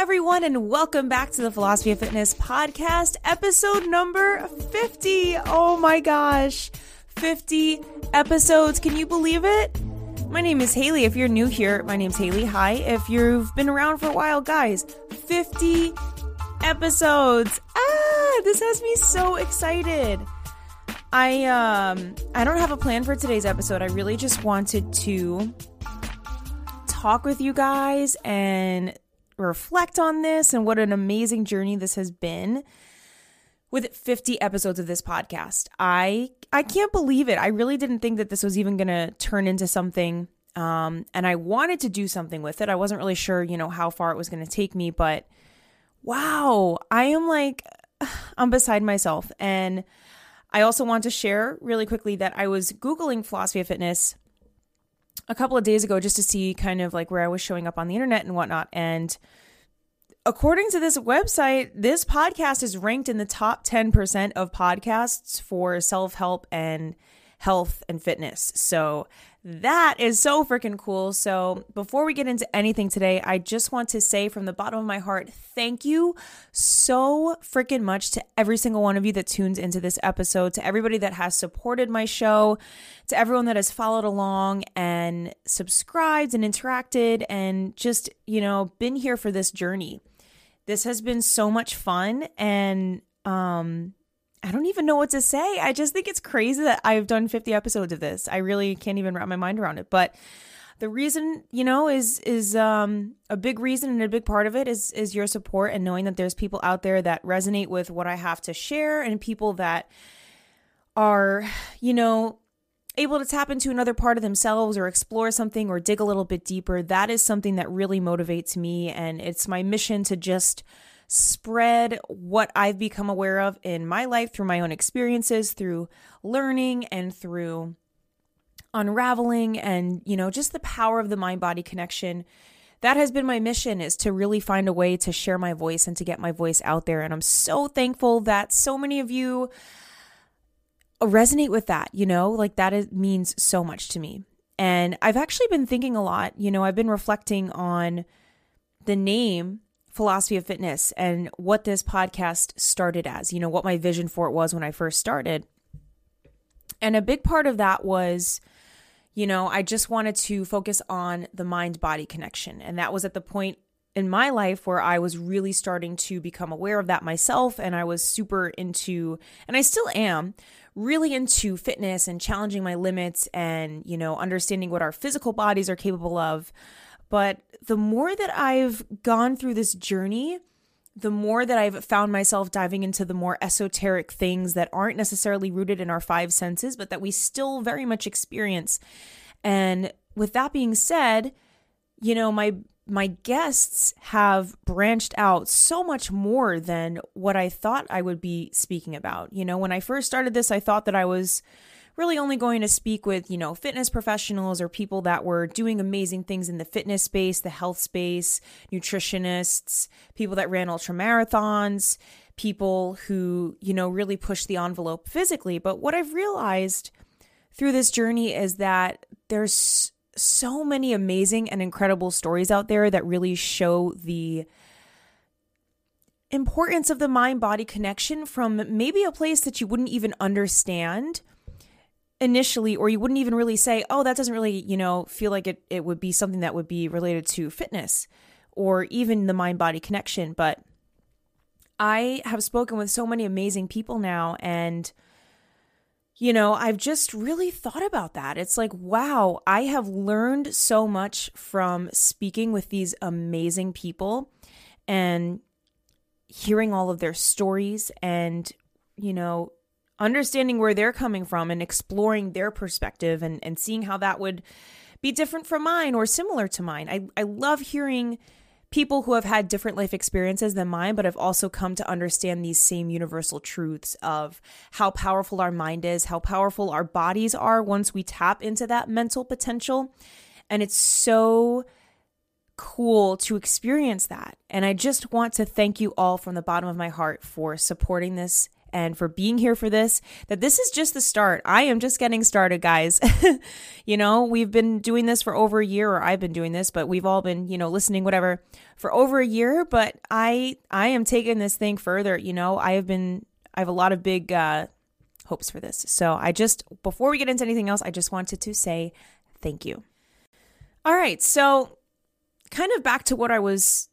everyone, and welcome back to the Philosophy of Fitness podcast, episode number 50. Oh my gosh, 50 episodes. Can you believe it? My name is Haley. If you're new here, my name's Haley. Hi. If you've been around for a while, guys, 50 episodes. Ah, this has me so excited. I um I don't have a plan for today's episode. I really just wanted to talk with you guys and reflect on this and what an amazing journey this has been with 50 episodes of this podcast. I I can't believe it. I really didn't think that this was even going to turn into something um and I wanted to do something with it. I wasn't really sure, you know, how far it was going to take me, but wow, I am like I'm beside myself and I also want to share really quickly that I was googling philosophy of fitness a couple of days ago just to see kind of like where I was showing up on the internet and whatnot. And according to this website, this podcast is ranked in the top 10% of podcasts for self help and health and fitness. So that is so freaking cool. So, before we get into anything today, I just want to say from the bottom of my heart, thank you so freaking much to every single one of you that tunes into this episode, to everybody that has supported my show, to everyone that has followed along and subscribed and interacted and just, you know, been here for this journey. This has been so much fun and um I don't even know what to say. I just think it's crazy that I've done 50 episodes of this. I really can't even wrap my mind around it. But the reason, you know, is is um a big reason and a big part of it is is your support and knowing that there's people out there that resonate with what I have to share and people that are, you know, able to tap into another part of themselves or explore something or dig a little bit deeper. That is something that really motivates me and it's my mission to just spread what I've become aware of in my life through my own experiences, through learning and through unraveling and, you know, just the power of the mind body connection. That has been my mission is to really find a way to share my voice and to get my voice out there. And I'm so thankful that so many of you resonate with that, you know, like that is, means so much to me. And I've actually been thinking a lot, you know, I've been reflecting on the name philosophy of fitness and what this podcast started as, you know, what my vision for it was when I first started. And a big part of that was, you know, I just wanted to focus on the mind body connection. And that was at the point in my life where I was really starting to become aware of that myself. And I was super into, and I still am, really into fitness and challenging my limits and, you know, understanding what our physical bodies are capable of. But the more that I've gone through this journey, the more that I've found myself diving into the more esoteric things that aren't necessarily rooted in our five senses, but that we still very much experience. And with that being said, you know, my my guests have branched out so much more than what I thought I would be speaking about. You know, when I first started this, I thought that I was really only going to speak with, you know, fitness professionals or people that were doing amazing things in the fitness space, the health space, nutritionists, people that ran ultra marathons, people who, you know, really push the envelope physically. But what I've realized through this journey is that there's so many amazing and incredible stories out there that really show the importance of the mind body connection from maybe a place that you wouldn't even understand initially or you wouldn't even really say oh that doesn't really you know feel like it, it would be something that would be related to fitness or even the mind body connection. But i have spoken with so many amazing people now and you know i've just really thought about that. It's like wow i have learned so much from speaking with these amazing people and hearing all of their stories and you know understanding where they're coming from and exploring their perspective and, and seeing how that would be different from mine or similar to mine. I, I love hearing people who have had different life experiences than mine, but have also come to understand these same universal truths of how powerful our mind is, how powerful our bodies are once we tap into that mental potential. And it's so cool to experience that. And I just want to thank you all from the bottom of my heart for supporting this and for being here for this. That this is just the start. I am just getting started, guys. you know, we've been doing this for over a year, or I've been doing this, but we've all been, you know, listening, whatever, for over a year. But I, I am taking this thing further. You know, I have been, I have a lot of big uh, hopes for this. So I just, before we get into anything else, I just wanted to say thank you. All right, so kind of back to what I was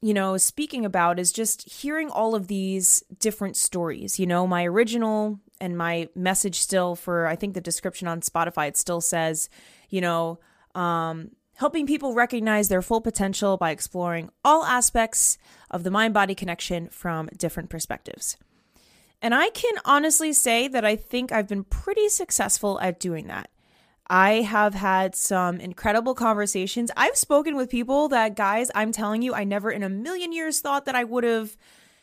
you know, speaking about is just hearing all of these different stories. You know, my original and my message still for, I think the description on Spotify, it still says, you know, um, helping people recognize their full potential by exploring all aspects of the mind body connection from different perspectives. And I can honestly say that I think I've been pretty successful at doing that. I have had some incredible conversations. I've spoken with people that, guys, I'm telling you, I never in a million years thought that I would have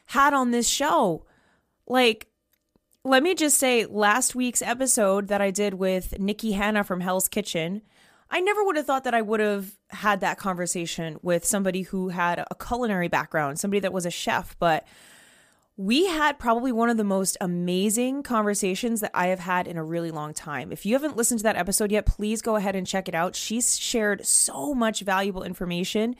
had on this show. Like, let me just say, last week's episode that I did with Nikki Hanna from Hell's Kitchen, I never would have thought that I would have had that conversation with somebody who had a culinary background, somebody that was a chef, but we had probably one of the most amazing conversations that I have had in a really long time. If you haven't listened to that episode yet, please go ahead and check it out. She's shared so much valuable information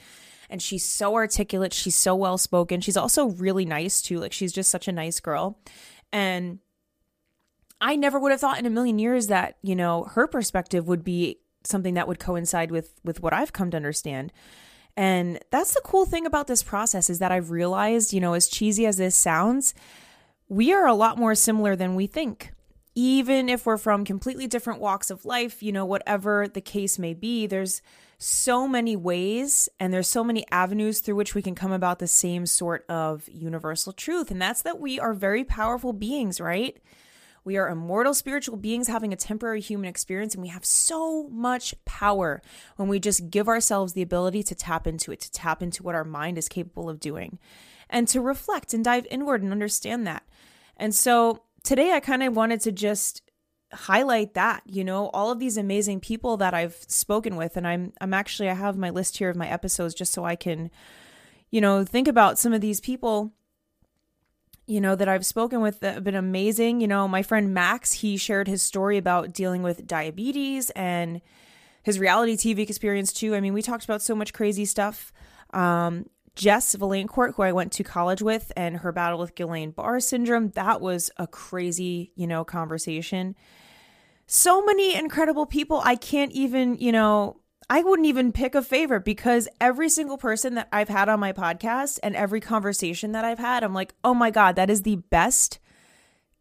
and she's so articulate. She's so well spoken. She's also really nice too. Like, she's just such a nice girl. And I never would have thought in a million years that, you know, her perspective would be something that would coincide with with what I've come to understand. And that's the cool thing about this process is that I've realized, you know, as cheesy as this sounds, we are a lot more similar than we think. Even if we're from completely different walks of life, you know, whatever the case may be, there's so many ways and there's so many avenues through which we can come about the same sort of universal truth. And that's that we are very powerful beings, right? We are immortal spiritual beings having a temporary human experience, and we have so much power when we just give ourselves the ability to tap into it, to tap into what our mind is capable of doing, and to reflect and dive inward and understand that. And so today, I kind of wanted to just highlight that you know all of these amazing people that I've spoken with and I'm I'm actually I have my list here of my episodes just so I can you know think about some of these people you know, that I've spoken with that have been amazing. You know, my friend Max, he shared his story about dealing with diabetes and his reality TV experience too. I mean, we talked about so much crazy stuff. Um, Jess Valancourt, who I went to college with, and her battle with Guillain-Barré syndrome, that was a crazy, you know, conversation. So many incredible people. I can't even, you know, I wouldn't even pick a favorite because every single person that I've had on my podcast and every conversation that I've had, I'm like, oh my God, that is the best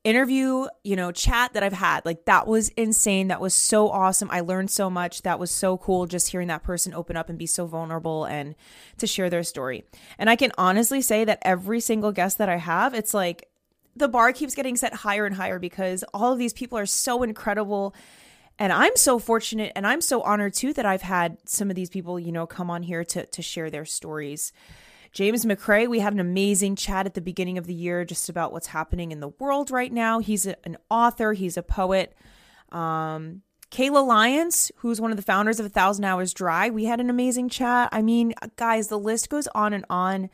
interview, you know, chat that I've had. Like, that was insane. That was so awesome. I learned so much. That was so cool just hearing that person open up and be so vulnerable and to share their story. And I can honestly say that every single guest that I have, it's like the bar keeps getting set higher and higher because all of these people are so incredible and I'm so fortunate and I'm so honored too that I've had some of these people, you know, come on here to to share their stories. James McCrae, we had an amazing chat at the beginning of the year just about what's happening in the world right now. He's a, an author, he's a poet. Um, Kayla Lyons, who's one of the founders of A Thousand Hours Dry, we had an amazing chat. I mean, guys, the list goes on and on.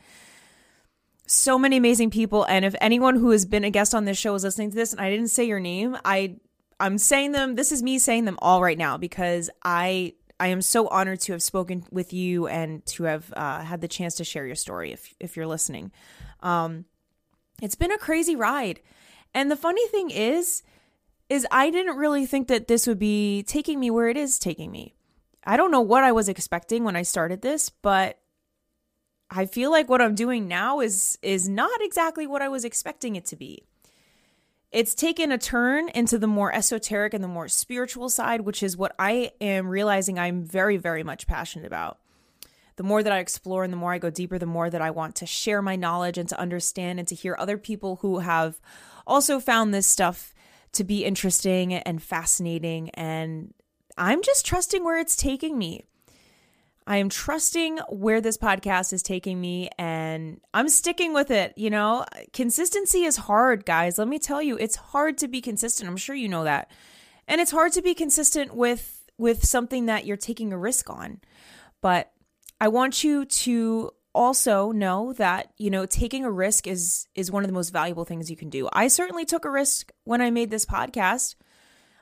So many amazing people. And if anyone who has been a guest on this show is listening to this and I didn't say your name, I I'm saying them. This is me saying them all right now because I I am so honored to have spoken with you and to have uh, had the chance to share your story. If if you're listening, um, it's been a crazy ride, and the funny thing is, is I didn't really think that this would be taking me where it is taking me. I don't know what I was expecting when I started this, but I feel like what I'm doing now is is not exactly what I was expecting it to be. It's taken a turn into the more esoteric and the more spiritual side, which is what I am realizing I'm very, very much passionate about. The more that I explore and the more I go deeper, the more that I want to share my knowledge and to understand and to hear other people who have also found this stuff to be interesting and fascinating. And I'm just trusting where it's taking me. I am trusting where this podcast is taking me and I'm sticking with it. You know, consistency is hard, guys. Let me tell you, it's hard to be consistent. I'm sure you know that. And it's hard to be consistent with with something that you're taking a risk on. But I want you to also know that, you know, taking a risk is is one of the most valuable things you can do. I certainly took a risk when I made this podcast.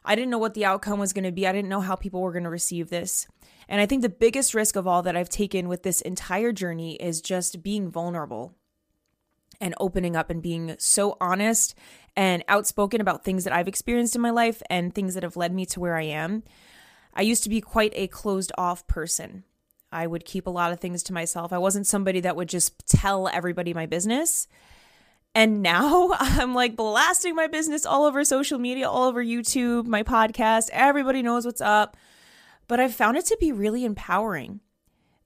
I didn't know what the outcome was going to be. I didn't know how people were going to receive this. And I think the biggest risk of all that I've taken with this entire journey is just being vulnerable and opening up and being so honest and outspoken about things that I've experienced in my life and things that have led me to where I am. I used to be quite a closed off person. I would keep a lot of things to myself. I wasn't somebody that would just tell everybody my business. And now I'm like blasting my business all over social media, all over YouTube, my podcast. Everybody knows what's up. But I've found it to be really empowering,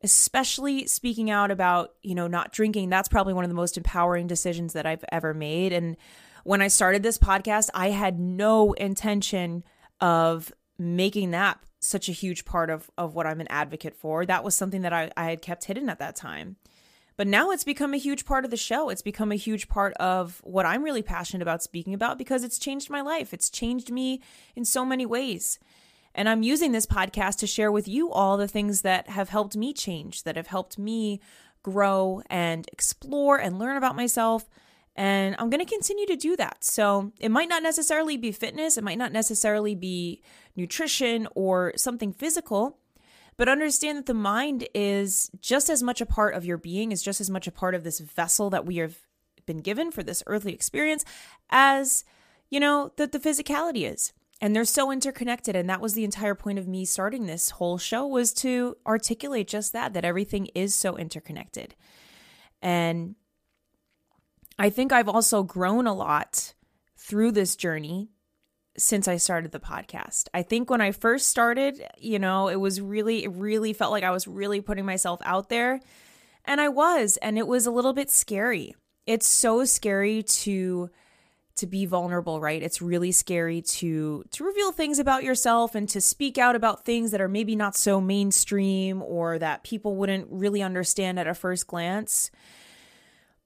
especially speaking out about, you know, not drinking. That's probably one of the most empowering decisions that I've ever made. And when I started this podcast, I had no intention of making that such a huge part of of what I'm an advocate for. That was something that I, I had kept hidden at that time. But now it's become a huge part of the show. It's become a huge part of what I'm really passionate about speaking about because it's changed my life. It's changed me in so many ways. And I'm using this podcast to share with you all the things that have helped me change, that have helped me grow and explore and learn about myself and I'm going to continue to do that. So it might not necessarily be fitness, it might not necessarily be nutrition or something physical, but understand that the mind is just as much a part of your being, is just as much a part of this vessel that we have been given for this earthly experience as, you know, that the physicality is. And they're so interconnected. And that was the entire point of me starting this whole show was to articulate just that, that everything is so interconnected. And I think I've also grown a lot through this journey since I started the podcast. I think when I first started, you know, it was really, it really felt like I was really putting myself out there. And I was, and it was a little bit scary. It's so scary to to be vulnerable, right? It's really scary to to reveal things about yourself and to speak out about things that are maybe not so mainstream or that people wouldn't really understand at a first glance.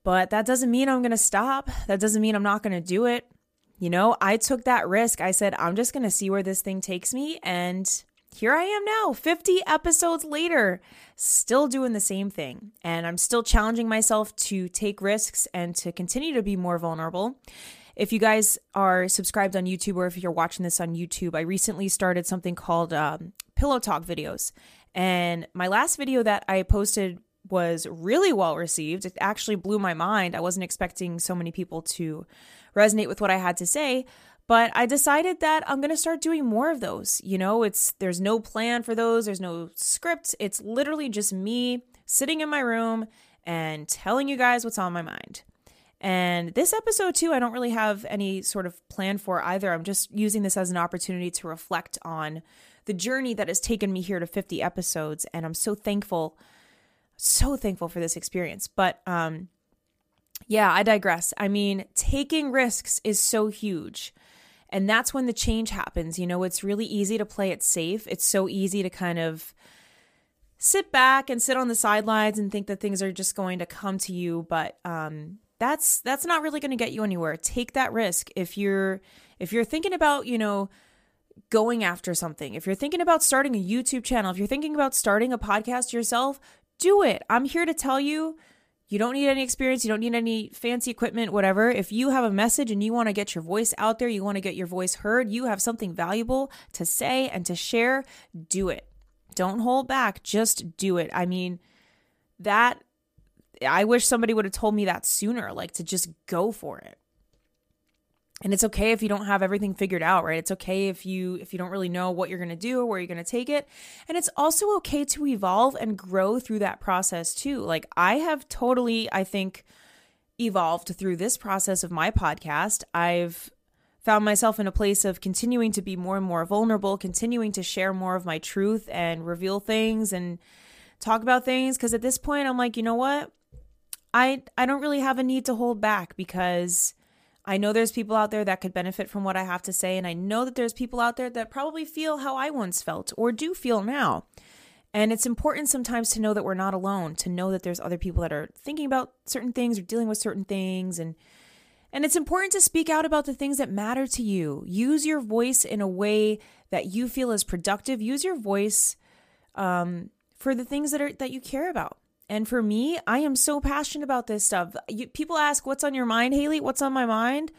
But that doesn't mean I'm going to stop. That doesn't mean I'm not going to do it. You know, I took that risk. I said, I'm just going to see where this thing takes me. And here I am now, 50 episodes later, still doing the same thing. And I'm still challenging myself to take risks and to continue to be more vulnerable. If you guys are subscribed on YouTube or if you're watching this on YouTube, I recently started something called um, Pillow Talk videos. And my last video that I posted was really well received. It actually blew my mind. I wasn't expecting so many people to resonate with what I had to say, but I decided that I'm going to start doing more of those. You know, it's there's no plan for those, there's no script. It's literally just me sitting in my room and telling you guys what's on my mind. And this episode, too, I don't really have any sort of plan for either. I'm just using this as an opportunity to reflect on the journey that has taken me here to 50 episodes. And I'm so thankful so thankful for this experience. But um yeah, I digress. I mean, taking risks is so huge. And that's when the change happens. You know, it's really easy to play it safe. It's so easy to kind of sit back and sit on the sidelines and think that things are just going to come to you, but um that's that's not really going to get you anywhere. Take that risk. If you're if you're thinking about, you know, going after something, if you're thinking about starting a YouTube channel, if you're thinking about starting a podcast yourself, do it. I'm here to tell you you don't need any experience, you don't need any fancy equipment, whatever. If you have a message and you want to get your voice out there, you want to get your voice heard, you have something valuable to say and to share, do it. Don't hold back, just do it. I mean, that I wish somebody would have told me that sooner, like to just go for it. And it's okay if you don't have everything figured out right? It's okay if you if you don't really know what you're going to do or where you're going to take it. And it's also okay to evolve and grow through that process too. Like i have totally i think evolved through this process of my podcast. I've found myself in a place of continuing to be more and more vulnerable continuing to share more of my truth and reveal things and talk about things. Because at this point i'm like you know what i i don't really have a need to hold back because I know there's people out there that could benefit from what I have to say, and I know that there's people out there that probably feel how I once felt or do feel now. And it's important sometimes to know that we're not alone, to know that there's other people that are thinking about certain things or dealing with certain things and and it's important to speak out about the things that matter to you. Use your voice in a way that you feel is productive. Use your voice um, for the things that are that you care about. And for me, I am so passionate about this stuff. You, people ask, What's on your mind, Haley? What's on my mind?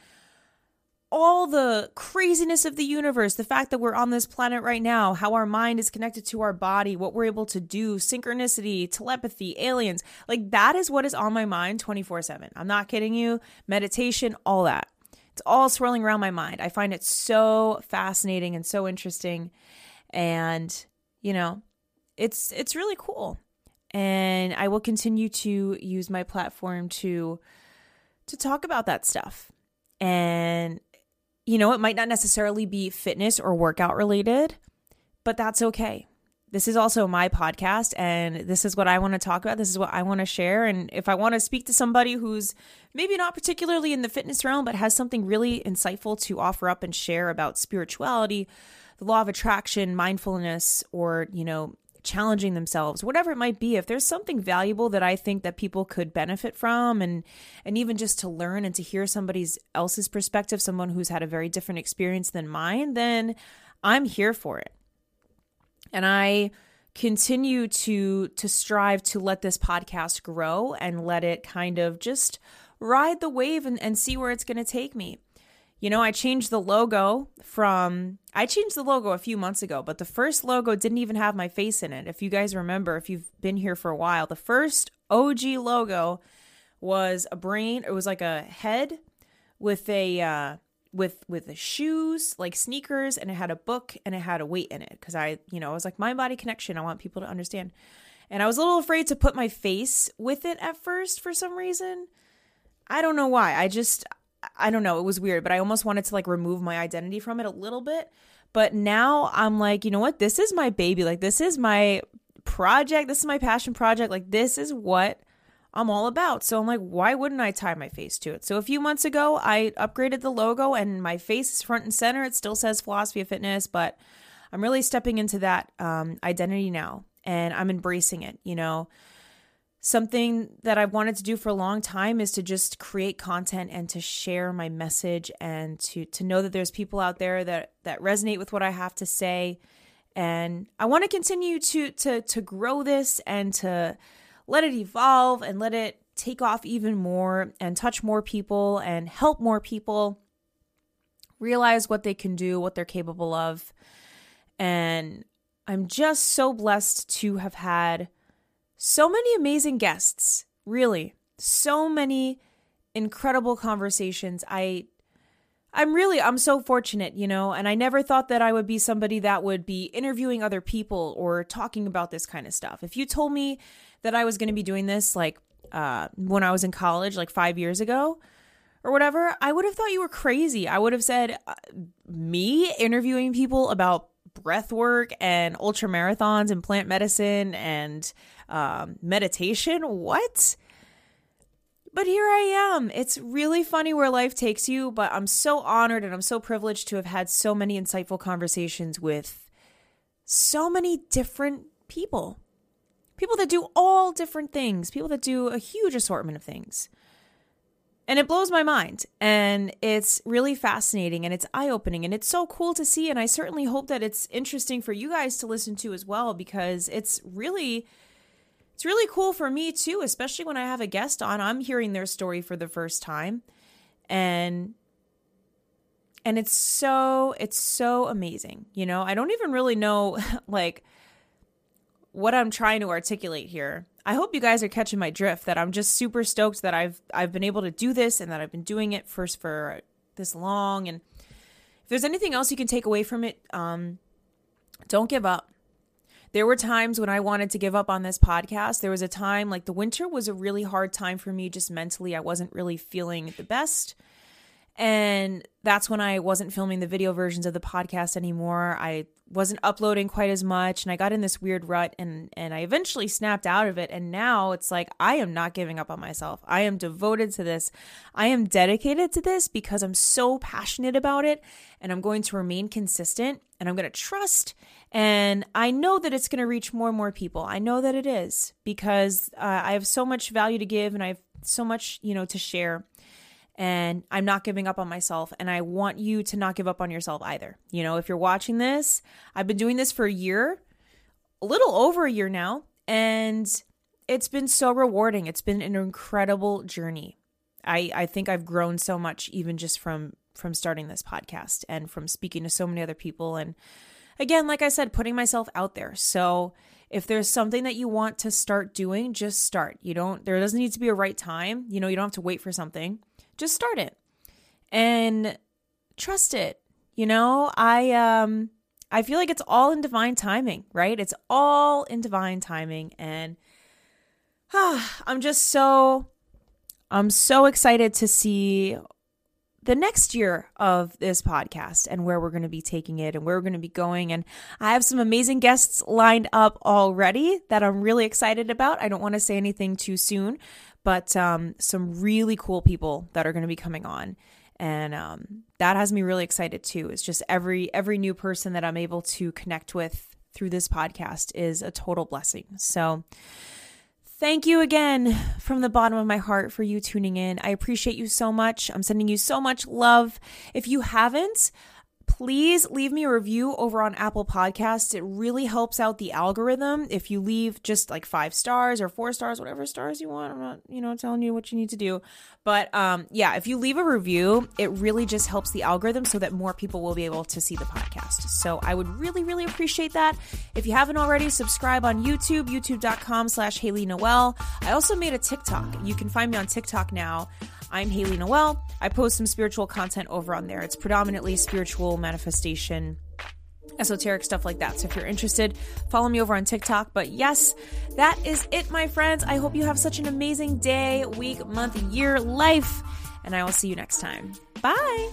all the craziness of the universe, the fact that we're on this planet right now, how our mind is connected to our body, what we're able to do, synchronicity, telepathy, aliens, like that is what is on my mind 24 7. I'm not kidding you. Meditation, all that. It's all swirling around my mind. I find it so fascinating and so interesting. And, you know, it's it's really cool. And I will continue to use my platform to to talk about that stuff. And you know, it might not necessarily be fitness or workout related, but that's okay. This is also my podcast, and this is what I want to talk about. This is what I want to share. And if I want to speak to somebody who's maybe not particularly in the fitness realm, but has something really insightful to offer up and share about spirituality, the law of attraction, mindfulness, or, you know, challenging themselves whatever it might be if there's something valuable that i think that people could benefit from and and even just to learn and to hear somebody's else's perspective someone who's had a very different experience than mine then i'm here for it. And i continue to to strive to let this podcast grow and let it kind of just ride the wave and, and see where it's going to take me you know, I changed the logo from, I changed the logo a few months ago, but the first logo didn't even have my face in it. If you guys remember, if you've been here for a while, the first OG logo was a brain, it was like a head with a, uh, with with the shoes like sneakers and it had a book and it had a weight in it because i you know i was like mind body connection i want people to understand and i was a little afraid to put my face with it at first for some reason i don't know why i just I don't know, it was weird, but I almost wanted to like remove my identity from it a little bit. But now I'm like, you know what? This is my baby. Like, this is my project. This is my passion project. Like, this is what I'm all about. So I'm like, why wouldn't I tie my face to it? So a few months ago, I upgraded the logo and my face is front and center. It still says Philosophy of Fitness, but I'm really stepping into that um, identity now and I'm embracing it. You know, something that I've wanted to do for a long time is to just create content and to share my message and to to know that there's people out there that that resonate with what I have to say and I want to continue to to to grow this and to let it evolve and let it take off even more and touch more people and help more people realize what they can do, what they're capable of. And I'm just so blessed to have had so many amazing guests, really. So many incredible conversations. I I'm really I'm so fortunate, you know, and I never thought that I would be somebody that would be interviewing other people or talking about this kind of stuff. If you told me that I was going to be doing this like uh when I was in college like 5 years ago or whatever, I would have thought you were crazy. I would have said uh, me interviewing people about breath work and ultra marathons and plant medicine and um, meditation. What? But here I am. It's really funny where life takes you, but I'm so honored and I'm so privileged to have had so many insightful conversations with so many different people. People that do all different things, people that do a huge assortment of things. And it blows my mind. And it's really fascinating and it's eye opening and it's so cool to see. And I certainly hope that it's interesting for you guys to listen to as well because it's really it's really cool for me too, especially when I have a guest on. I'm hearing their story for the first time. And and it's so it's so amazing. You know, I don't even really know like what I'm trying to articulate here. I hope you guys are catching my drift that I'm just super stoked that I've I've been able to do this and that I've been doing it first for this long and if there's anything else you can take away from it, um don't give up there were times when I wanted to give up on this podcast. There was a time like the winter was a really hard time for me just mentally. I wasn't really feeling the best. And that's when I wasn't filming the video versions of the podcast anymore. I wasn't uploading quite as much and I got in this weird rut and and I eventually snapped out of it and now it's like I am not giving up on myself. I am devoted to this. I am dedicated to this because I'm so passionate about it and I'm going to remain consistent and I'm going to trust and I know that it's going to reach more and more people. I know that it is because uh, I have so much value to give and I have so much, you know, to share. And I'm not giving up on myself. And I want you to not give up on yourself either. You know, if you're watching this, I've been doing this for a year, a little over a year now. And it's been so rewarding. It's been an incredible journey. I I think I've grown so much even just from from starting this podcast and from speaking to so many other people and again, like I said, putting myself out there. So if there's something that you want to start doing, just start. You don't there doesn't need to be a right time. You know, you don't have to wait for something. Just start it. And trust it. You know, I um I feel like it's all in divine timing, right? It's all in divine timing and ah, I'm just so I'm so excited to see the next year of this podcast and where we're going to be taking it and where we're going to be going. And I have some amazing guests lined up already that I'm really excited about. I don't want to say anything too soon, but um, some really cool people that are going to be coming on. And um, that has me really excited too. It's just every every new person that I'm able to connect with through this podcast is a total blessing. So Thank you again from the bottom of my heart for you tuning in. I appreciate you so much. I'm sending you so much love. If you haven't, please leave me a review over on Apple Podcasts. It really helps out the algorithm. If you leave just like five stars or four stars, whatever stars you want, I'm not, you know, telling you what you need to do. But um, yeah, if you leave a review, it really just helps the algorithm so that more people will be able to see the podcast. So I would really, really appreciate that. If you haven't already, subscribe on YouTube, youtube.com slash Haley Noel. I also made a TikTok. You can find me on TikTok now. I'm Haley Noel. I post some spiritual content over on there. It's predominantly spiritual manifestation, esoteric stuff like that. So if you're interested, follow me over on TikTok. But yes, that is it, my friends. I hope you have such an amazing day, week, month, year, life, and I will see you next time. Bye.